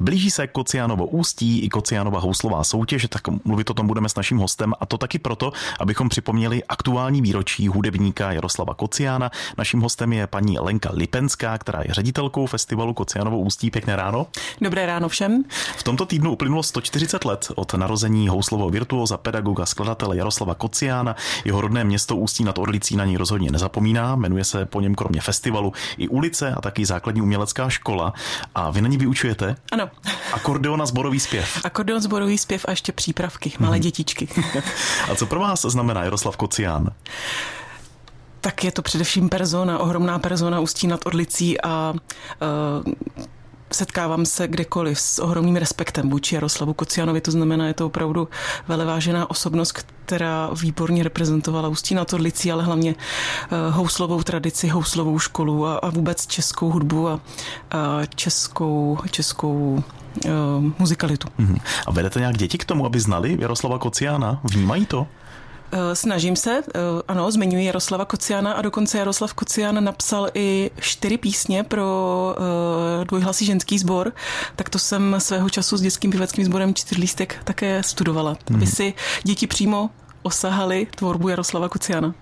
Blíží se Kociánovo ústí i Kociánova houslová soutěž, tak mluvit o tom budeme s naším hostem a to taky proto, abychom připomněli aktuální výročí hudebníka Jaroslava Kociána. Naším hostem je paní Lenka Lipenská, která je ředitelkou festivalu Kociánovo ústí. Pěkné ráno. Dobré ráno všem. V tomto týdnu uplynulo 140 let od narození houslového virtuóza, pedagoga, skladatele Jaroslava Kociána. Jeho rodné město Ústí nad Orlicí na něj rozhodně nezapomíná. Jmenuje se po něm kromě festivalu i ulice a taky základní umělecká škola. A vy na ní vyučujete? Ano. Akordeon a zborový zpěv. Akordeon, zborový zpěv a ještě přípravky, malé hmm. dětičky. a co pro vás znamená Jaroslav Kocián? Tak je to především persona, ohromná persona Ústí nad Orlicí a uh, setkávám se kdekoliv s ohromným respektem vůči Jaroslavu Kocianovi, to znamená, je to opravdu velevážená osobnost, která výborně reprezentovala Ústí nad Orlicí, ale hlavně uh, houslovou tradici, houslovou školu a, a vůbec českou hudbu a, a českou, českou uh, muzikalitu. Uh-huh. A vedete nějak děti k tomu, aby znali Jaroslava Kociána? Vnímají to? Eh, snažím se, eh, ano, zmiňuji Jaroslava Kociana a dokonce Jaroslav Kocian napsal i čtyři písně pro uh, dvojhlasý ženský sbor, tak to jsem svého času s dětským pěveckým sborem Čtyřlístek také studovala, hmm. aby si děti přímo osahali tvorbu Jaroslava Kuciana.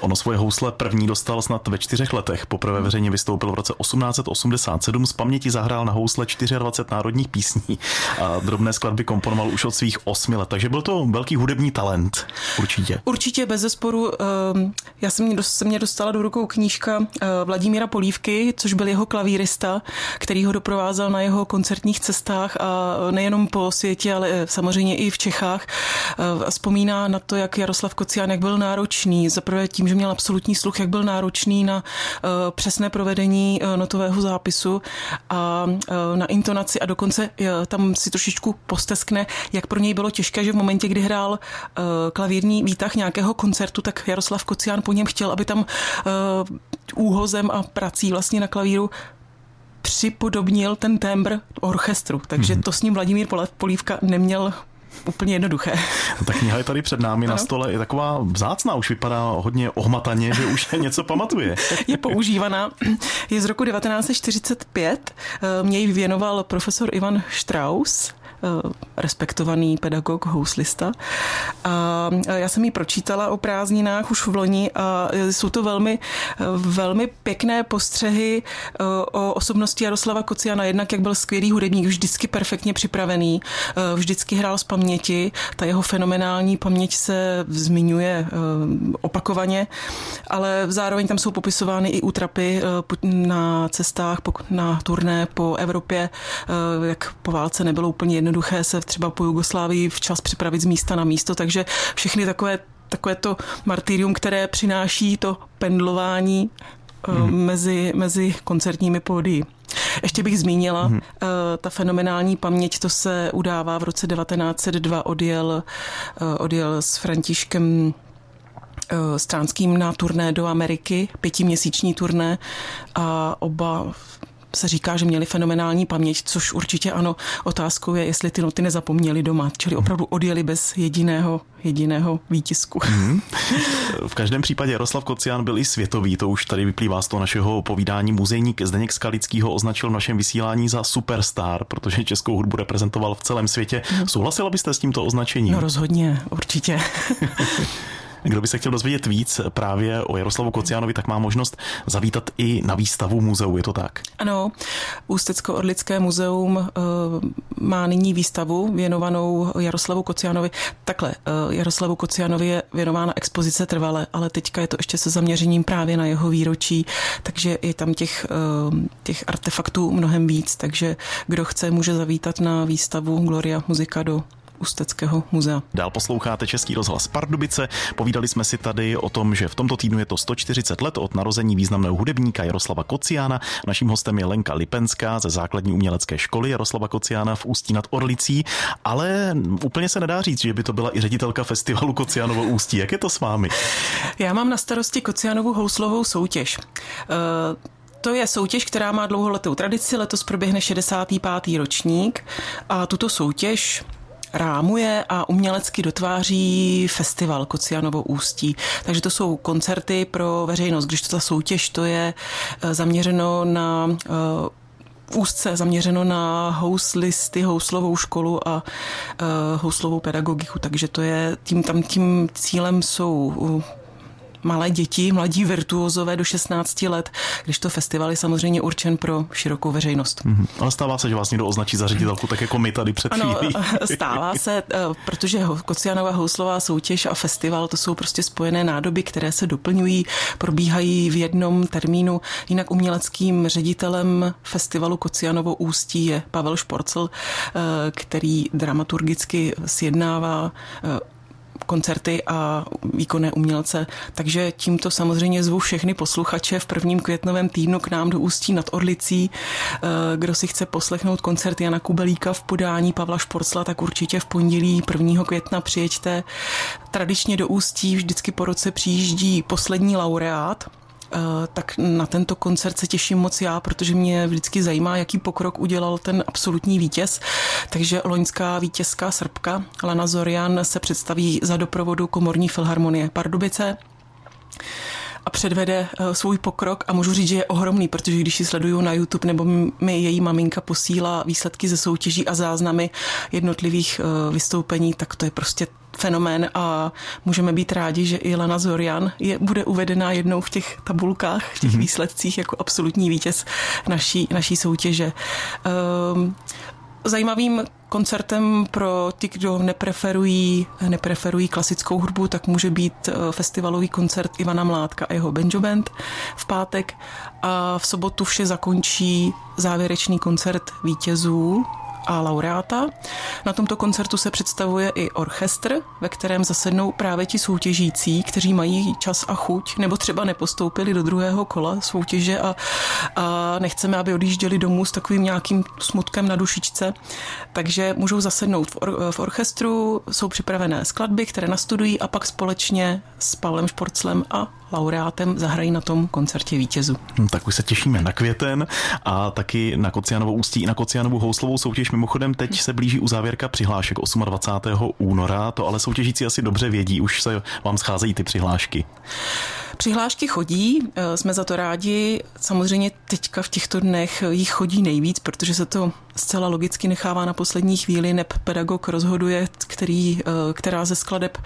Ono svoje housle první dostal snad ve čtyřech letech. Poprvé veřejně vystoupil v roce 1887. Z paměti zahrál na housle 24 národních písní a drobné skladby komponoval už od svých osmi let. Takže byl to velký hudební talent, určitě. Určitě, bez zesporu. Ehm, já jsem se mě dostala do rukou knížka eh, Vladimíra Polívky, což byl jeho klavírista, který ho doprovázel na jeho koncertních cestách a nejenom po světě, ale eh, samozřejmě i v Čechách. Eh, vzpomíná na to, jak Jaroslav Kocián, jak byl náročný, zaprvé tím, že měl absolutní sluch, jak byl náročný na uh, přesné provedení uh, notového zápisu a uh, na intonaci a dokonce tam si trošičku posteskne, jak pro něj bylo těžké, že v momentě, kdy hrál klavírní výtah nějakého koncertu, tak Jaroslav Kocián po něm chtěl, aby tam úhozem a prací vlastně na klavíru připodobnil ten tembr orchestru. Takže mm-hmm. to s ním Vladimír Polívka neměl úplně jednoduché. No, ta kniha je tady před námi ano. na stole, je taková vzácná, už vypadá hodně ohmataně, že už něco pamatuje. Je používaná, je z roku 1945, mě ji věnoval profesor Ivan Strauss, respektovaný pedagog, houslista. A já jsem ji pročítala o prázdninách už v loni a jsou to velmi, velmi pěkné postřehy eh, o osobnosti Jaroslava Kociana. Jednak, jak byl skvělý hudebník, vždycky perfektně připravený, eh, vždycky hrál z paměti. Ta jeho fenomenální paměť se zmiňuje opakovaně, ale zároveň tam jsou popisovány i útrapy na cestách, na turné po Evropě, jak po válce nebylo úplně jednoduché se třeba po Jugoslávii včas připravit z místa na místo, takže všechny takové, takové to martyrium, které přináší to pendlování mm. mezi, mezi koncertními pódii. Ještě bych zmínila, mm. ta fenomenální paměť, to se udává v roce 1902, odjel, eh, odjel s Františkem Stránským na turné do Ameriky, pětiměsíční turné a oba se říká, že měli fenomenální paměť, což určitě ano. Otázkou je, jestli ty noty nezapomněli doma, čili opravdu odjeli bez jediného, jediného výtisku. Mm. V každém případě Jaroslav Kocián byl i světový, to už tady vyplývá z toho našeho povídání. Muzejník Zdeněk Skalickýho označil v našem vysílání za superstar, protože českou hudbu reprezentoval v celém světě. Mm. Souhlasila byste s tímto označením? No rozhodně, určitě. Kdo by se chtěl dozvědět víc právě o Jaroslavu Kociánovi, tak má možnost zavítat i na výstavu muzeu, je to tak? Ano, Ústecko-Orlické muzeum uh, má nyní výstavu věnovanou Jaroslavu Kociánovi. Takhle, uh, Jaroslavu Kociánovi je věnována expozice trvale, ale teďka je to ještě se zaměřením právě na jeho výročí, takže je tam těch, uh, těch artefaktů mnohem víc, takže kdo chce, může zavítat na výstavu Gloria Muzika do Ústeckého muzea. Dál posloucháte Český rozhlas Pardubice. Povídali jsme si tady o tom, že v tomto týdnu je to 140 let od narození významného hudebníka Jaroslava Kociána. Naším hostem je Lenka Lipenská ze základní umělecké školy Jaroslava Kociána v Ústí nad Orlicí, ale úplně se nedá říct, že by to byla i ředitelka festivalu Kociánovo Ústí. Jak je to s vámi? Já mám na starosti Kociánovu houslovou soutěž. Uh, to je soutěž, která má dlouholetou tradici. Letos proběhne 65. ročník a tuto soutěž rámuje a umělecky dotváří festival Kocianovo ústí. Takže to jsou koncerty pro veřejnost, když to ta soutěž to je eh, zaměřeno na eh, úzce zaměřeno na houslisty, houslovou školu a houslovou pedagogiku, takže to je, tím, tam tím cílem jsou malé děti, mladí virtuozové do 16 let, když to festival je samozřejmě určen pro širokou veřejnost. Mm-hmm. Ale stává se, že vás někdo označí za ředitelku, tak jako my tady před ano, stává se, eh, protože Kocianová houslová soutěž a festival, to jsou prostě spojené nádoby, které se doplňují, probíhají v jednom termínu. Jinak uměleckým ředitelem festivalu Kocianovo ústí je Pavel Šporcel, eh, který dramaturgicky sjednává eh, koncerty a výkonné umělce. Takže tímto samozřejmě zvu všechny posluchače v prvním květnovém týdnu k nám do Ústí nad Orlicí. Eh, kdo si chce poslechnout koncert Jana Kubelíka v podání Pavla Šporcla, tak určitě v pondělí 1. května přijeďte. Tradičně do Ústí vždycky po roce přijíždí poslední laureát, tak na tento koncert se těším moc já, protože mě vždycky zajímá, jaký pokrok udělal ten absolutní vítěz. Takže loňská vítězka Srbka Lana Zorian se představí za doprovodu komorní filharmonie Pardubice a předvede eh, svůj pokrok a můžu říct, že je ohromný, protože když ji sleduju na YouTube nebo mi její maminka posílá výsledky ze soutěží a záznamy jednotlivých eh, vystoupení, tak to je prostě fenomén a můžeme být rádi, že i Lena Zorian je, bude uvedená jednou v těch tabulkách, v těch mm-hmm. výsledcích jako absolutní vítěz naší, naší soutěže. Um, zajímavým koncertem pro ty, kdo nepreferují, nepreferují klasickou hudbu, tak může být eh, festivalový koncert Ivana Mládka a jeho Benjo Band v pátek a v sobotu vše zakončí závěrečný koncert vítězů a laureáta. Na tomto koncertu se představuje i orchestr, ve kterém zasednou právě ti soutěžící, kteří mají čas a chuť, nebo třeba nepostoupili do druhého kola soutěže a, a nechceme, aby odjížděli domů s takovým nějakým smutkem na dušičce. Takže můžou zasednout v, or, v orchestru, jsou připravené skladby, které nastudují a pak společně s Pavlem Šporclem a laureátem zahrají na tom koncertě vítězů. Hm, tak už se těšíme na květen a taky na Kocianovo ústí i na Kocianovu houslovou soutěž. Mimochodem teď se blíží uzávěrka přihlášek 28. února, to ale soutěžící asi dobře vědí, už se vám scházejí ty přihlášky. Přihlášky chodí, eh, jsme za to rádi. Samozřejmě teďka v těchto dnech jich chodí nejvíc, protože se to zcela logicky nechává na poslední chvíli, neb pedagog rozhoduje, který, eh, která ze skladeb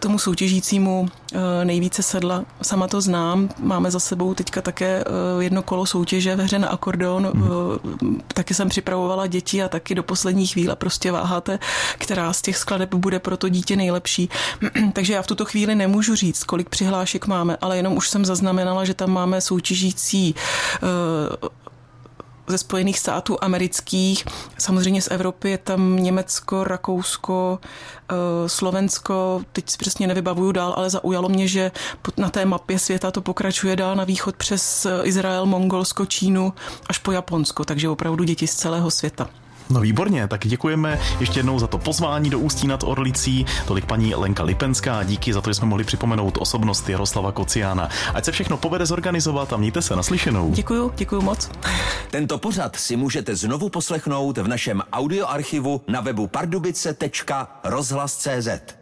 tomu soutěžícímu eh, nejvíce sedla. Sama to znám, máme za sebou teďka také jedno kolo soutěže ve hře na akordeon, hmm. taky jsem připravovala děti a taky do poslední chvíle prostě váháte, která z těch skladeb bude pro to dítě nejlepší. Takže já v tuto chvíli nemůžu říct, kolik přihlášek máme, ale jenom už jsem zaznamenala, že tam máme soutěžící eh, ze Spojených států amerických. Samozřejmě z Evropy je tam Německo, Rakousko, eh, Slovensko, teď si přesně nevybavuju dál, ale zaujalo mě, že na té mapě světa to pokračuje dál na východ přes eh, Izrael, Mongolsko, Čínu až po Japonsko, takže opravdu děti z celého světa. No výborně, tak děkujeme ještě jednou za to pozvání do Ústí nad Orlicí. Tolik paní Lenka Lipenská, díky za to, že jsme mohli připomenout osobnost Jaroslava Kociána. Ať se všechno povede zorganizovat a mějte se naslyšenou. Děkuju, děkuju moc. Tento pořad si můžete znovu poslechnout v našem audioarchivu na webu pardubice.rozhlas.cz.